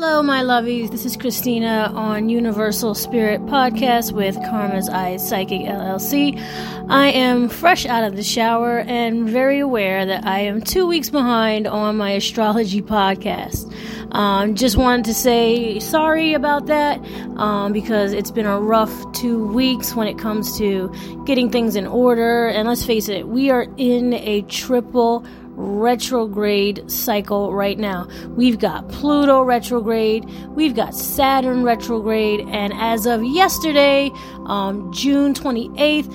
Hello, my lovies. This is Christina on Universal Spirit Podcast with Karma's Eyes Psychic LLC. I am fresh out of the shower and very aware that I am two weeks behind on my astrology podcast. Um, just wanted to say sorry about that um, because it's been a rough two weeks when it comes to getting things in order. And let's face it, we are in a triple retrograde cycle right now. We've got Pluto retrograde, we've got Saturn retrograde, and as of yesterday, um, June 28th,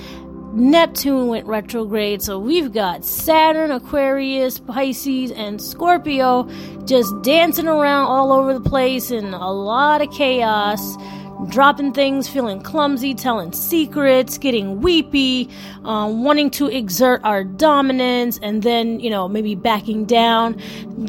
Neptune went retrograde. So we've got Saturn, Aquarius, Pisces, and Scorpio just dancing around all over the place in a lot of chaos dropping things, feeling clumsy, telling secrets, getting weepy, um, wanting to exert our dominance, and then, you know, maybe backing down,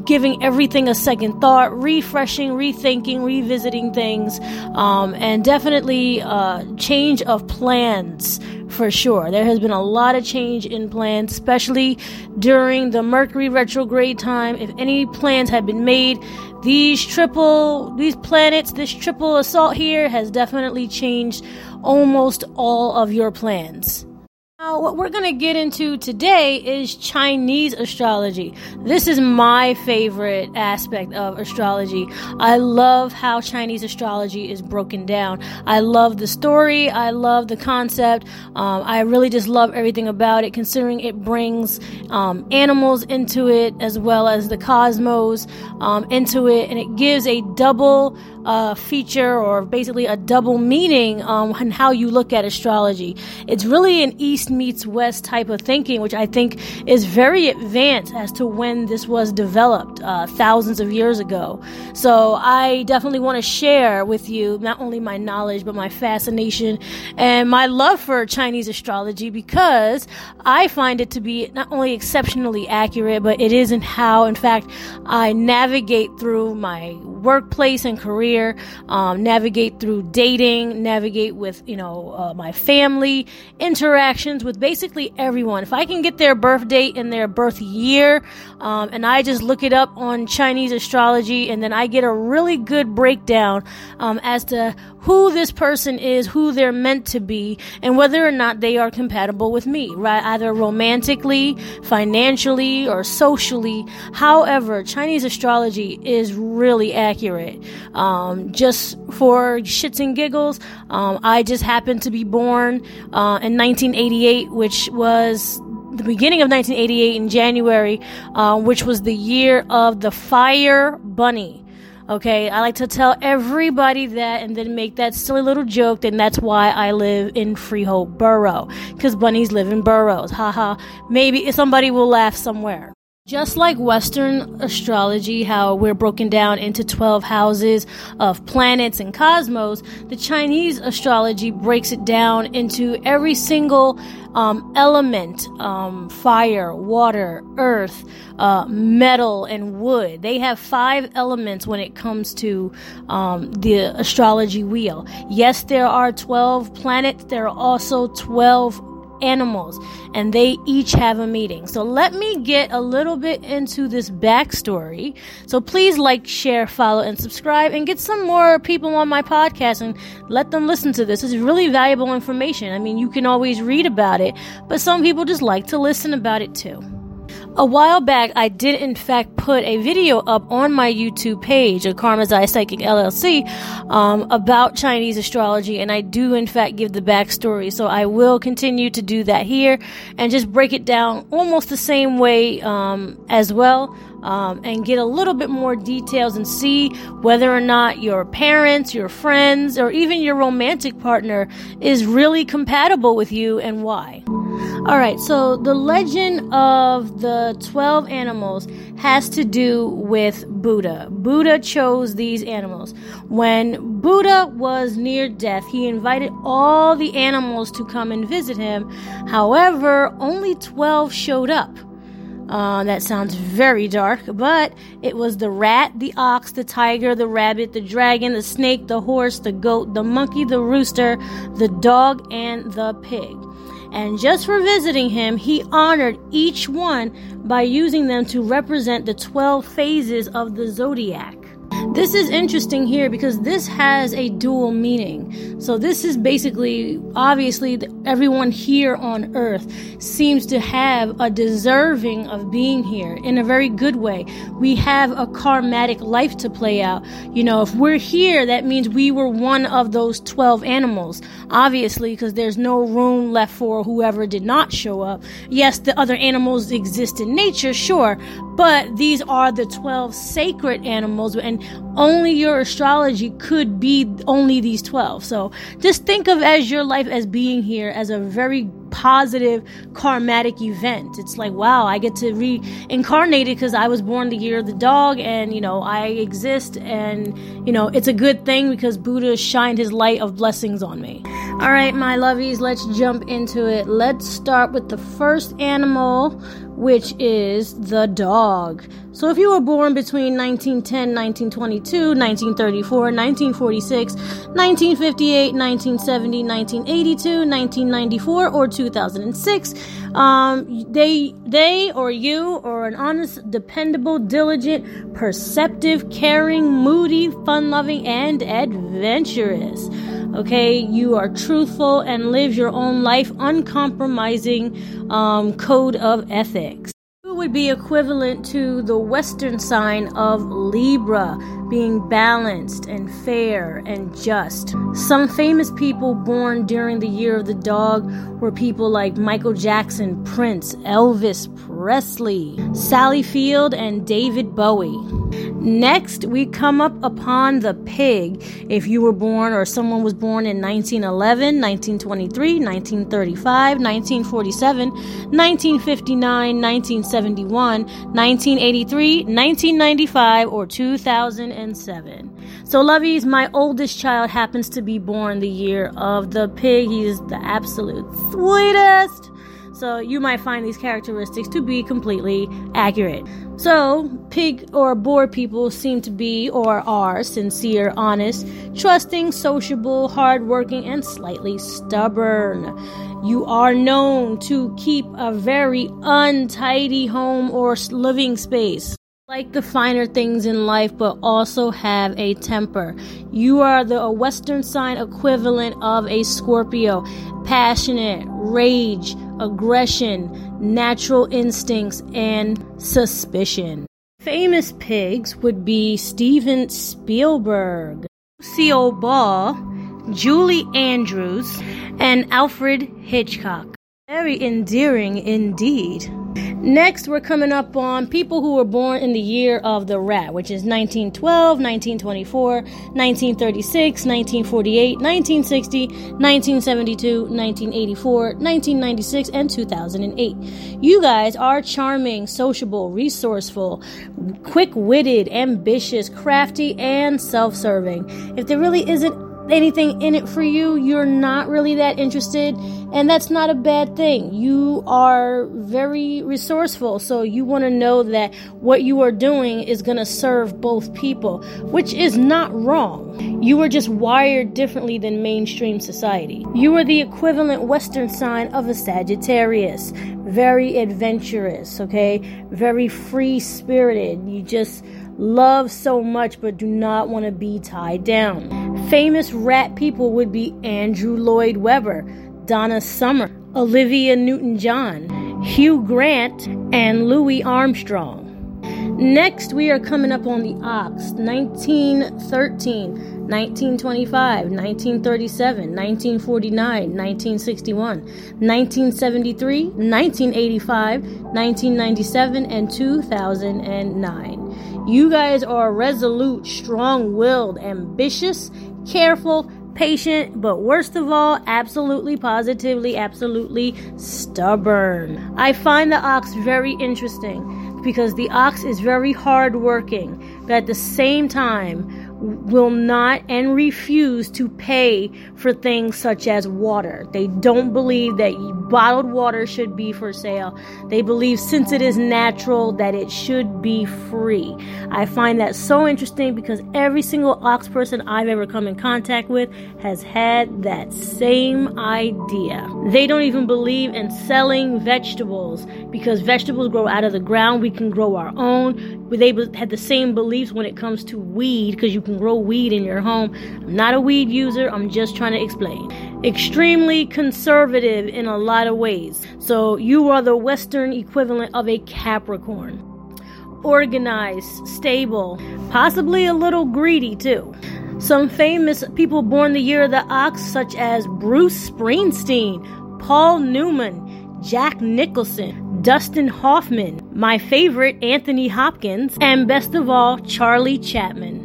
giving everything a second thought, refreshing, rethinking, revisiting things, um, and definitely uh, change of plans for sure. There has been a lot of change in plans, especially during the Mercury retrograde time. If any plans have been made, these triple, these planets, this triple assault here has definitely changed almost all of your plans. Now, what we're going to get into today is Chinese astrology. This is my favorite aspect of astrology. I love how Chinese astrology is broken down. I love the story. I love the concept. Um, I really just love everything about it, considering it brings um, animals into it as well as the cosmos um, into it, and it gives a double uh, feature or basically a double meaning um, on how you look at astrology. It's really an East meets West type of thinking, which I think is very advanced as to when this was developed uh, thousands of years ago. So I definitely want to share with you not only my knowledge, but my fascination and my love for Chinese astrology because I find it to be not only exceptionally accurate, but it is in how, in fact, I navigate through my workplace and career, um, navigate through dating, navigate with, you know, uh, my family, interactions with basically everyone. If I can get their birth date and their birth year, um, and I just look it up on Chinese astrology, and then I get a really good breakdown um, as to who this person is, who they're meant to be, and whether or not they are compatible with me, right? Either romantically, financially, or socially. However, Chinese astrology is really accurate. Um, just for shits and giggles, um, I just happened to be born uh, in 1988, which was the beginning of 1988 in January, uh, which was the year of the fire bunny. Okay, I like to tell everybody that and then make that silly little joke, and that's why I live in Freehold Borough. Because bunnies live in burrows. Haha. Maybe somebody will laugh somewhere. Just like Western astrology, how we're broken down into 12 houses of planets and cosmos, the Chinese astrology breaks it down into every single um, element um, fire, water, earth, uh, metal, and wood. They have five elements when it comes to um, the astrology wheel. Yes, there are 12 planets, there are also 12 animals, and they each have a meeting. So let me get a little bit into this backstory. So please like, share, follow, and subscribe, and get some more people on my podcast and let them listen to this. It's really valuable information. I mean, you can always read about it, but some people just like to listen about it too. A while back, I did in fact put a video up on my YouTube page of Karma's Eye Psychic LLC um, about Chinese astrology, and I do in fact give the backstory. So I will continue to do that here and just break it down almost the same way um, as well. Um, and get a little bit more details and see whether or not your parents, your friends, or even your romantic partner is really compatible with you and why. All right, so the legend of the 12 animals has to do with Buddha. Buddha chose these animals. When Buddha was near death, he invited all the animals to come and visit him. However, only 12 showed up. Uh, that sounds very dark, but it was the rat, the ox, the tiger, the rabbit, the dragon, the snake, the horse, the goat, the monkey, the rooster, the dog, and the pig. And just for visiting him, he honored each one by using them to represent the 12 phases of the zodiac. This is interesting here because this has a dual meaning. So, this is basically, obviously, everyone here on earth seems to have a deserving of being here in a very good way. We have a karmatic life to play out. You know, if we're here, that means we were one of those 12 animals. Obviously, because there's no room left for whoever did not show up. Yes, the other animals exist in nature, sure, but these are the 12 sacred animals, and only your astrology could be only these 12. So just think of as your life as being here as a very positive karmatic event. It's like, wow, I get to reincarnate it because I was born the year of the dog and, you know, I exist and, you know, it's a good thing because Buddha shined his light of blessings on me. All right, my lovies, let's jump into it. Let's start with the first animal which is the dog. So if you were born between 1910, 1922, 1934, 1946, 1958, 1970, 1982, 1994, or 2006, um, they, they or you are an honest, dependable, diligent, perceptive, caring, moody, fun-loving, and adventurous. Okay, you are truthful and live your own life uncompromising um, code of ethics. It would be equivalent to the Western sign of Libra, being balanced and fair and just. Some famous people born during the year of the dog were people like Michael Jackson, Prince, Elvis Presley, Sally Field, and David Bowie. Next, we come up upon the pig. If you were born or someone was born in 1911, 1923, 1935, 1947, 1959, 1971, 1983, 1995, or 2007. So, Lovies, my oldest child happens to be born the year of the pig. He's the absolute sweetest. So you might find these characteristics to be completely accurate. So, pig or boar people seem to be or are sincere, honest, trusting, sociable, hardworking, and slightly stubborn. You are known to keep a very untidy home or living space like the finer things in life, but also have a temper. You are the Western sign equivalent of a Scorpio. Passionate, rage, aggression, natural instincts, and suspicion. Famous pigs would be Steven Spielberg, Lucille Ball, Julie Andrews, and Alfred Hitchcock. Very endearing indeed. Next, we're coming up on people who were born in the year of the rat, which is 1912, 1924, 1936, 1948, 1960, 1972, 1984, 1996, and 2008. You guys are charming, sociable, resourceful, quick witted, ambitious, crafty, and self serving. If there really isn't anything in it for you, you're not really that interested, and that's not a bad thing. You are very resourceful, so you want to know that what you are doing is going to serve both people, which is not wrong. You are just wired differently than mainstream society. You are the equivalent Western sign of a Sagittarius. Very adventurous, okay? Very free spirited. You just love so much but do not want to be tied down. Famous rat people would be Andrew Lloyd Webber, Donna Summer, Olivia Newton John, Hugh Grant, and Louis Armstrong. Next, we are coming up on the ox 1913, 1925, 1937, 1949, 1961, 1973, 1985, 1997, and 2009. You guys are resolute, strong willed, ambitious, careful, patient, but worst of all, absolutely, positively, absolutely stubborn. I find the ox very interesting because the ox is very hardworking, but at the same time, will not and refuse to pay for things such as water. They don't believe that bottled water should be for sale. They believe since it is natural that it should be free. I find that so interesting because every single ox person I've ever come in contact with has had that same idea. They don't even believe in selling vegetables because vegetables grow out of the ground. We can grow our own. They had the same beliefs when it comes to weed because you can grow weed in your home. I'm not a weed user, I'm just trying to explain. Extremely conservative in a lot of ways. So you are the Western equivalent of a Capricorn. Organized, stable, possibly a little greedy too. Some famous people born the year of the ox, such as Bruce Springsteen, Paul Newman, Jack Nicholson, Dustin Hoffman, my favorite, Anthony Hopkins, and best of all, Charlie Chaplin.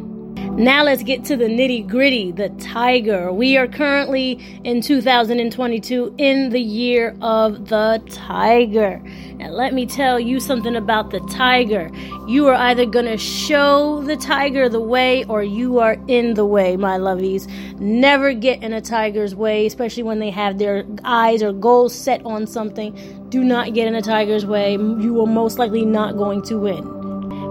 Now let's get to the nitty gritty, the tiger. We are currently in 2022 in the year of the tiger. Now let me tell you something about the tiger. You are either going to show the tiger the way or you are in the way, my lovies. Never get in a tiger's way, especially when they have their eyes or goals set on something. Do not get in a tiger's way. You are most likely not going to win.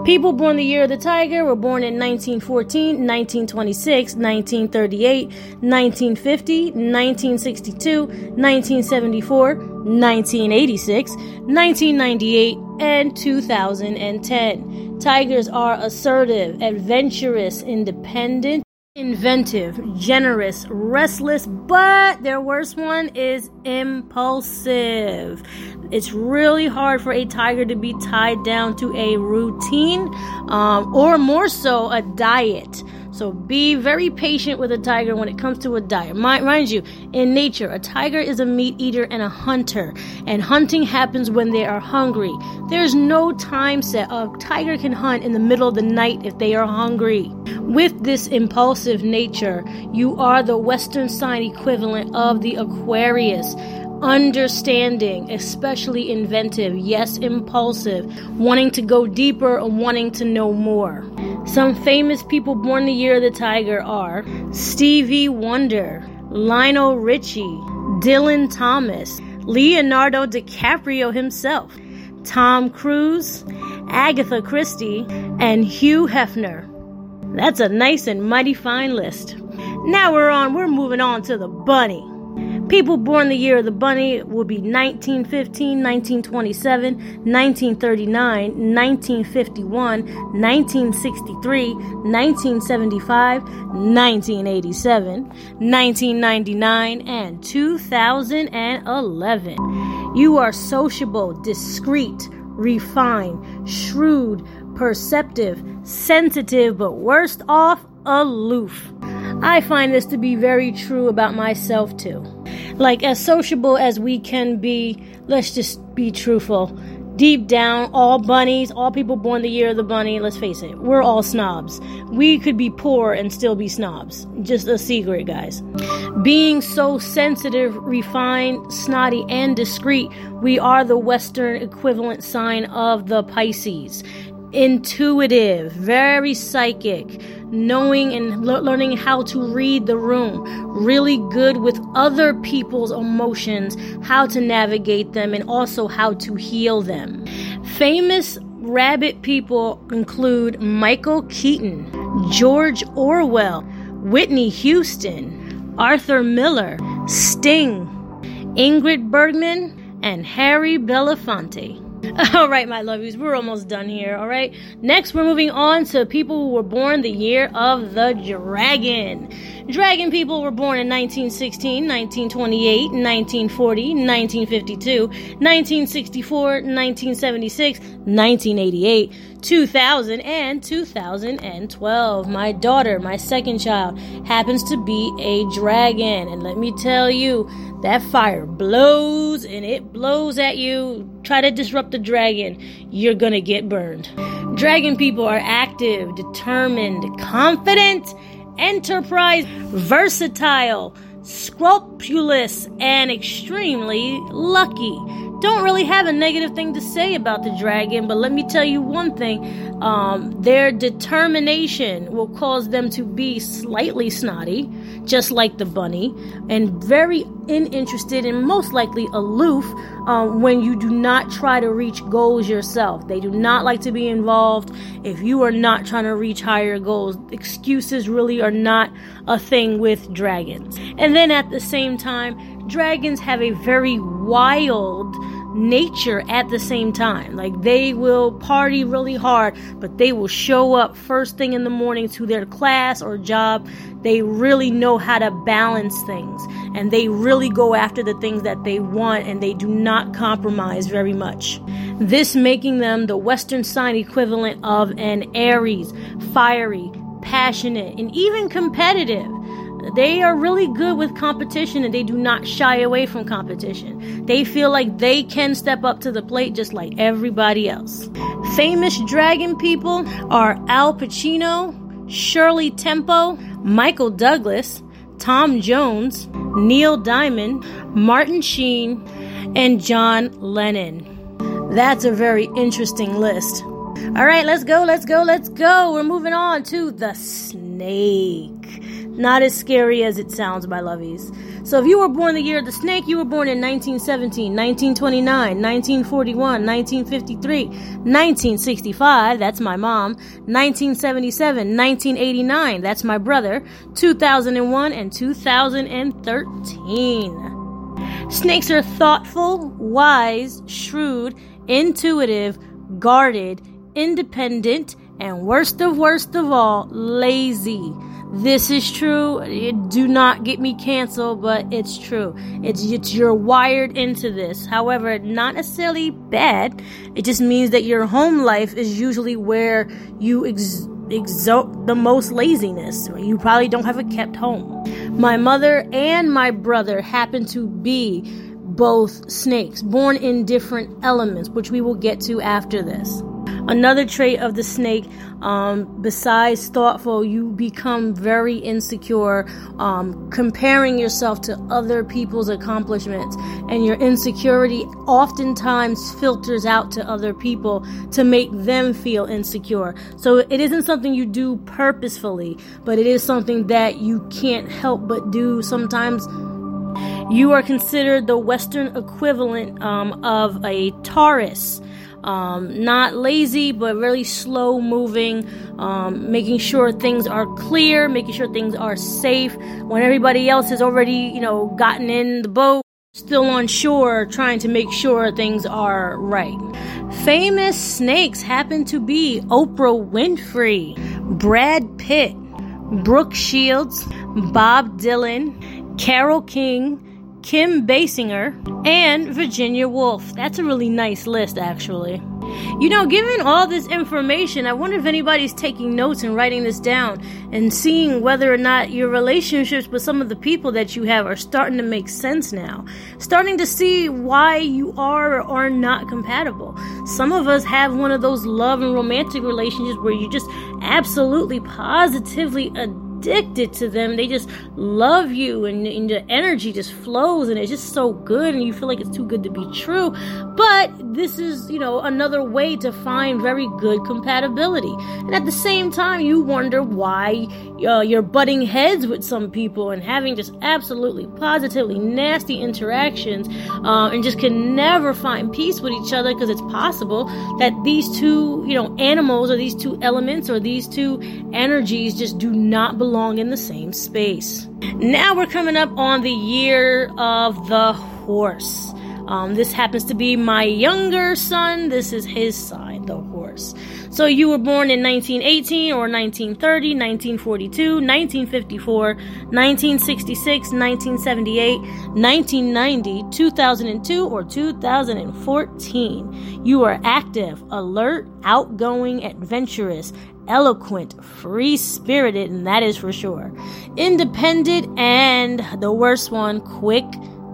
People born the year of the tiger were born in 1914, 1926, 1938, 1950, 1962, 1974, 1986, 1998, and 2010. Tigers are assertive, adventurous, independent, inventive, generous, restless, but their worst one is impulsive. It's really hard for a tiger to be tied down to a routine um, or more so a diet. So be very patient with a tiger when it comes to a diet. Mind you, in nature, a tiger is a meat eater and a hunter, and hunting happens when they are hungry. There's no time set. A tiger can hunt in the middle of the night if they are hungry. With this impulsive nature, you are the Western sign equivalent of the Aquarius understanding, especially inventive, yes, impulsive, wanting to go deeper and wanting to know more. Some famous people born the year of the tiger are Stevie Wonder, Lionel Richie, Dylan Thomas, Leonardo DiCaprio himself, Tom Cruise, Agatha Christie, and Hugh Hefner. That's a nice and mighty fine list. Now we're on, we're moving on to the bunny. People born the year of the bunny will be 1915, 1927, 1939, 1951, 1963, 1975, 1987, 1999, and 2011. You are sociable, discreet, refined, shrewd, perceptive, sensitive, but worst off, aloof. I find this to be very true about myself too. Like, as sociable as we can be, let's just be truthful. Deep down, all bunnies, all people born the year of the bunny, let's face it, we're all snobs. We could be poor and still be snobs. Just a secret, guys. Being so sensitive, refined, snotty, and discreet, we are the Western equivalent sign of the Pisces intuitive, very psychic, knowing and le- learning how to read the room, really good with other people's emotions, how to navigate them, and also how to heal them. Famous rabbit people include Michael Keaton, George Orwell, Whitney Houston, Arthur Miller, Sting, Ingrid Bergman, and Harry Belafonte. All right, my lovies, we're almost done here. All right, next we're moving on to people who were born the year of the dragon. Dragon people were born in 1916, 1928, 1940, 1952, 1964, 1976, 1988, 2000, and 2012. My daughter, my second child, happens to be a dragon. And let me tell you, that fire blows and it blows at you. Try to disrupt the dragon, you're gonna get burned. Dragon people are active, determined, confident, enterprise, versatile, scrupulous, and extremely lucky. Don't really have a negative thing to say about the dragon, but let me tell you one thing. Um, their determination will cause them to be slightly snotty, just like the bunny, and very uninterested and most likely aloof um, when you do not try to reach goals yourself. They do not like to be involved if you are not trying to reach higher goals. Excuses really are not a thing with dragons. And then at the same time, dragons have a very wild nature at the same time. Like they will party really hard, but they will show up first thing in the morning to their class or job. They really know how to balance things and they really go after the things that they want and they do not compromise very much. This making them the Western sign equivalent of an Aries, fiery, passionate, and even competitive. They are really good with competition and they do not shy away from competition. They feel like they can step up to the plate just like everybody else. Famous dragon people are Al Pacino, Shirley Temple, Michael Douglas, Tom Jones, Neil Diamond, Martin Sheen, and John Lennon. That's a very interesting list. All right, let's go, let's go, let's go. We're moving on to the snake. Not as scary as it sounds, my lovies. So if you were born the year of the snake, you were born in 1917, 1929, 1941, 1953, 1965, that's my mom, 1977, 1989, that's my brother, 2001, and 2013. Snakes are thoughtful, wise, shrewd, intuitive, guarded, independent, and worst of worst of all, lazy. This is true. It, do not get me canceled, but it's true. It's, it's you're wired into this. However, not necessarily bad. It just means that your home life is usually where you ex- exalt the most laziness. You probably don't have a kept home. My mother and my brother happen to be both snakes, born in different elements, which we will get to after this. Another trait of the snake, um, besides thoughtful, you become very insecure, um, comparing yourself to other people's accomplishments, and your insecurity oftentimes filters out to other people to make them feel insecure. So it isn't something you do purposefully, but it is something that you can't help but do sometimes. You are considered the Western equivalent um, of a Taurus. Um, not lazy, but really slow moving, um, making sure things are clear, making sure things are safe. When everybody else has already, you know, gotten in the boat, still on shore, trying to make sure things are right. Famous snakes happen to be Oprah Winfrey, Brad Pitt, Brooke Shields, Bob Dylan, Carole King, Kim Basinger, and Virginia Woolf. That's a really nice list, actually. You know, given all this information, I wonder if anybody's taking notes and writing this down and seeing whether or not your relationships with some of the people that you have are starting to make sense now. Starting to see why you are or are not compatible. Some of us have one of those love and romantic relationships where you just absolutely positively adore addicted to them. They just love you, and, and the energy just flows, and it's just so good, and you feel like it's too good to be true. But this is, you know, another way to find very good compatibility. And at the same time, you wonder why uh, you're butting heads with some people and having just absolutely positively nasty interactions uh, and just can never find peace with each other because it's possible that these two, you know, animals or these two elements or these two energies just do not belong belong in the same space. Now we're coming up on the year of the horse. Um, this happens to be my younger son. This is his side, the horse. So you were born in 1918 or 1930, 1942, 1954, 1966, 1978, 1990, 2002, or 2014. You are active, alert, outgoing, adventurous, eloquent, free spirited, and that is for sure. Independent, and the worst one, quick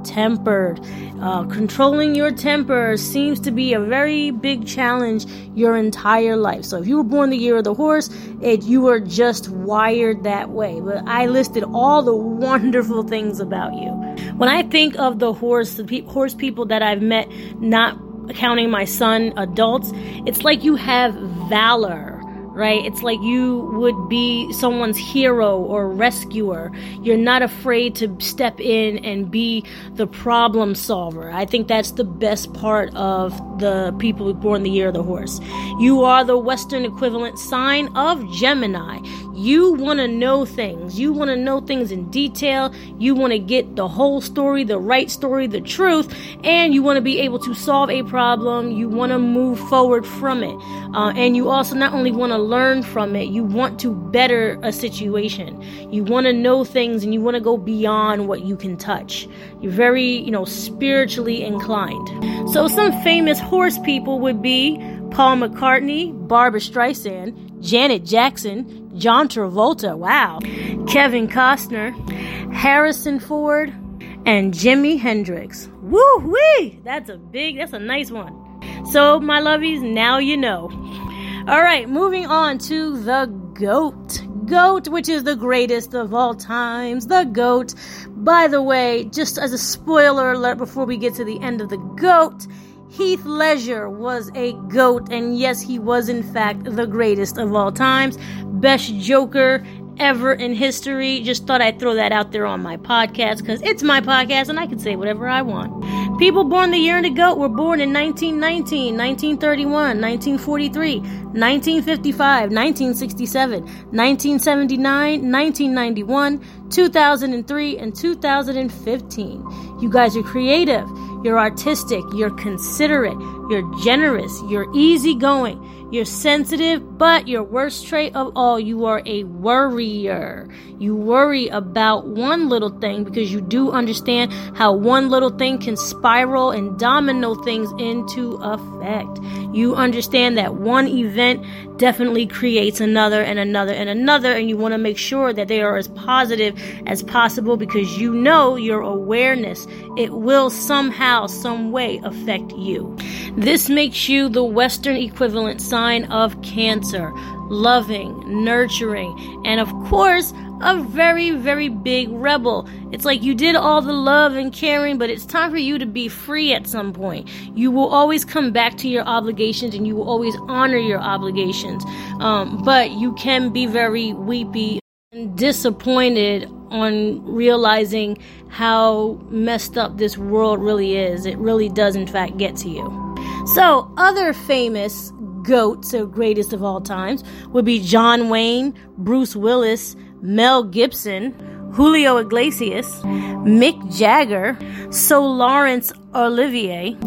tempered. Uh, controlling your temper seems to be a very big challenge your entire life. So if you were born the year of the horse, it, you were just wired that way. But I listed all the wonderful things about you. When I think of the horse, the pe- horse people that I've met, not counting my son, adults, it's like you have valor right? It's like you would be someone's hero or rescuer. You're not afraid to step in and be the problem solver. I think that's the best part of the people born the year of the horse. You are the Western equivalent sign of Gemini. You want to know things. You want to know things in detail. You want to get the whole story, the right story, the truth, and you want to be able to solve a problem. You want to move forward from it. Uh, and you also not only want to learn from it, you want to better a situation. You want to know things and you want to go beyond what you can touch. You're very, you know, spiritually inclined. So some famous horse people would be Paul McCartney, Barbara Streisand, Janet Jackson, John Travolta, wow, Kevin Costner, Harrison Ford, and Jimi Hendrix. Woo wee! That's a big, that's a nice one. So, my lovies, now you know. All right, moving on to the GOAT. GOAT, which is the greatest of all times. The GOAT. By the way, just as a spoiler alert before we get to the end of the GOAT, Heath Ledger was a GOAT, and yes, he was in fact the greatest of all times. Best Joker ever in history. Just thought I'd throw that out there on my podcast because it's my podcast and I can say whatever I want. People born the year in the goat were born in 1919, 1931, 1943, 1955, 1967, 1979, 1991, 2003, and 2015. You guys are creative, you're artistic, you're considerate, you're generous, you're easygoing. You're sensitive, but your worst trait of all, you are a worrier. You worry about one little thing because you do understand how one little thing can spiral and domino things into effect. You understand that one event definitely creates another and another and another, and you want to make sure that they are as positive as possible because you know your awareness. It will somehow, some way affect you. This makes you the Western equivalent sign of Cancer, loving, nurturing, and of course, a very, very big rebel. It's like you did all the love and caring, but it's time for you to be free at some point. You will always come back to your obligations and you will always honor your obligations. Um, but you can be very weepy and disappointed on realizing how messed up this world really is. It really does, in fact, get to you. So, other famous goats, or greatest of all times, would be John Wayne, Bruce Willis, Mel Gibson, Julio Iglesias, Mick Jagger, so Laurence Olivier,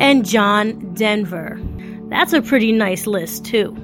and John Denver. That's a pretty nice list, too.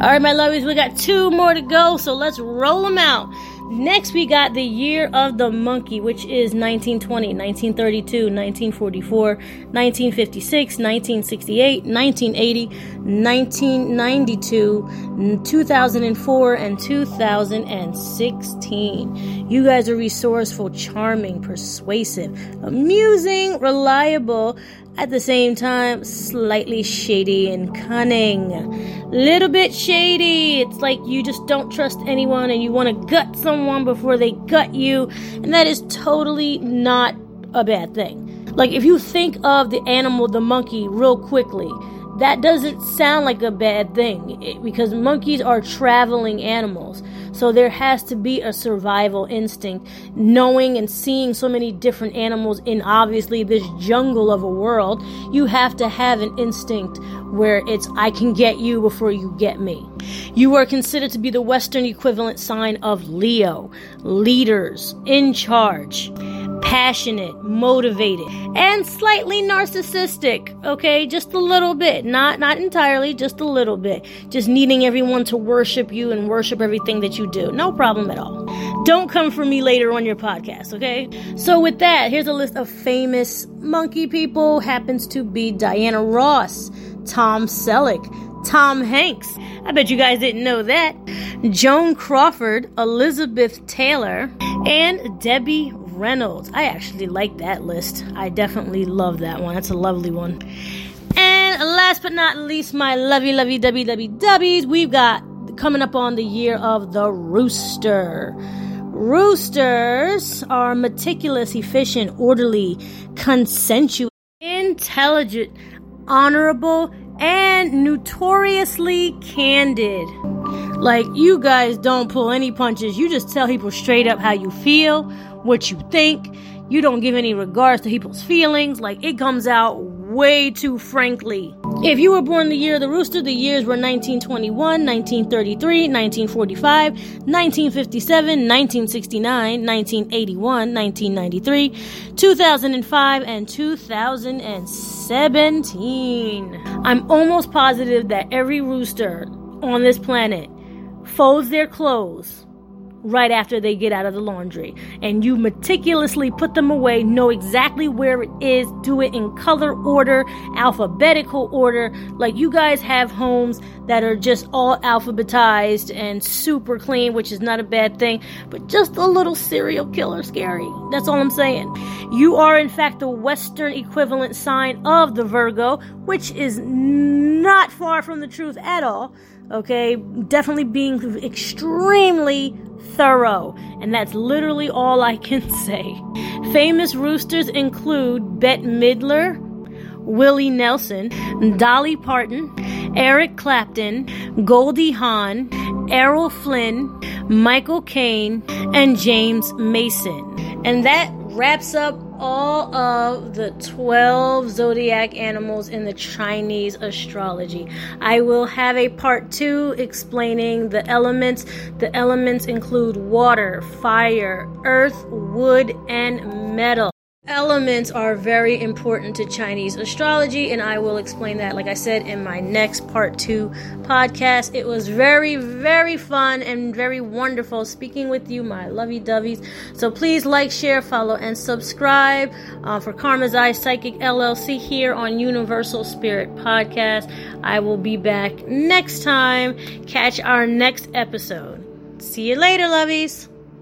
All right, my lovies, we got two more to go, so let's roll them out. Next, we got the year of the monkey, which is 1920, 1932, 1944, 1956, 1968, 1980, 1992, 2004, and 2016. You guys are resourceful, charming, persuasive, amusing, reliable, at the same time slightly shady and cunning. Little bit shady. It's like you just don't trust anyone and you want to gut someone before they gut you, and that is totally not a bad thing. Like if you think of the animal, the monkey, real quickly, that doesn't sound like a bad thing because monkeys are traveling animals. So there has to be a survival instinct, knowing and seeing so many different animals in obviously this jungle of a world. You have to have an instinct where it's, I can get you before you get me. You are considered to be the Western equivalent sign of Leo, leaders, in charge passionate, motivated, and slightly narcissistic, okay? Just a little bit. Not not entirely, just a little bit. Just needing everyone to worship you and worship everything that you do. No problem at all. Don't come for me later on your podcast, okay? So with that, here's a list of famous monkey people happens to be Diana Ross, Tom Selleck, Tom Hanks. I bet you guys didn't know that. Joan Crawford, Elizabeth Taylor, and Debbie Reynolds. I actually like that list. I definitely love that one. That's a lovely one. And last but not least, my lovey, lovey, wwws, we've got coming up on the year of the rooster. Roosters are meticulous, efficient, orderly, consensual, intelligent, honorable, and notoriously candid. Like, you guys don't pull any punches. You just tell people straight up how you feel, what you think. You don't give any regards to people's feelings. Like, it comes out way too frankly. If you were born the year of the rooster, the years were 1921, 1933, 1945, 1957, 1969, 1981, 1993, 2005, and 2017. I'm almost positive that every rooster on this planet folds their clothes right after they get out of the laundry. And you meticulously put them away, know exactly where it is, do it in color order, alphabetical order. Like you guys have homes that are just all alphabetized and super clean, which is not a bad thing, but just a little serial killer scary. That's all I'm saying. You are, in fact, the Western equivalent sign of the Virgo, which is not far from the truth at all. Okay, definitely being extremely thorough, and that's literally all I can say. Famous roosters include Bette Midler, Willie Nelson, Dolly Parton, Eric Clapton, Goldie Hawn, Errol Flynn, Michael Caine, and James Mason. And that wraps up all of the 12 zodiac animals in the Chinese astrology. I will have a part two explaining the elements. The elements include water, fire, earth, wood, and metal. Elements are very important to Chinese astrology, and I will explain that, like I said, in my next part two podcast. It was very, very fun and very wonderful speaking with you, my lovey doveys. So please like, share, follow, and subscribe uh, for Karma's Eye Psychic LLC here on Universal Spirit Podcast. I will be back next time. Catch our next episode. See you later, lovies.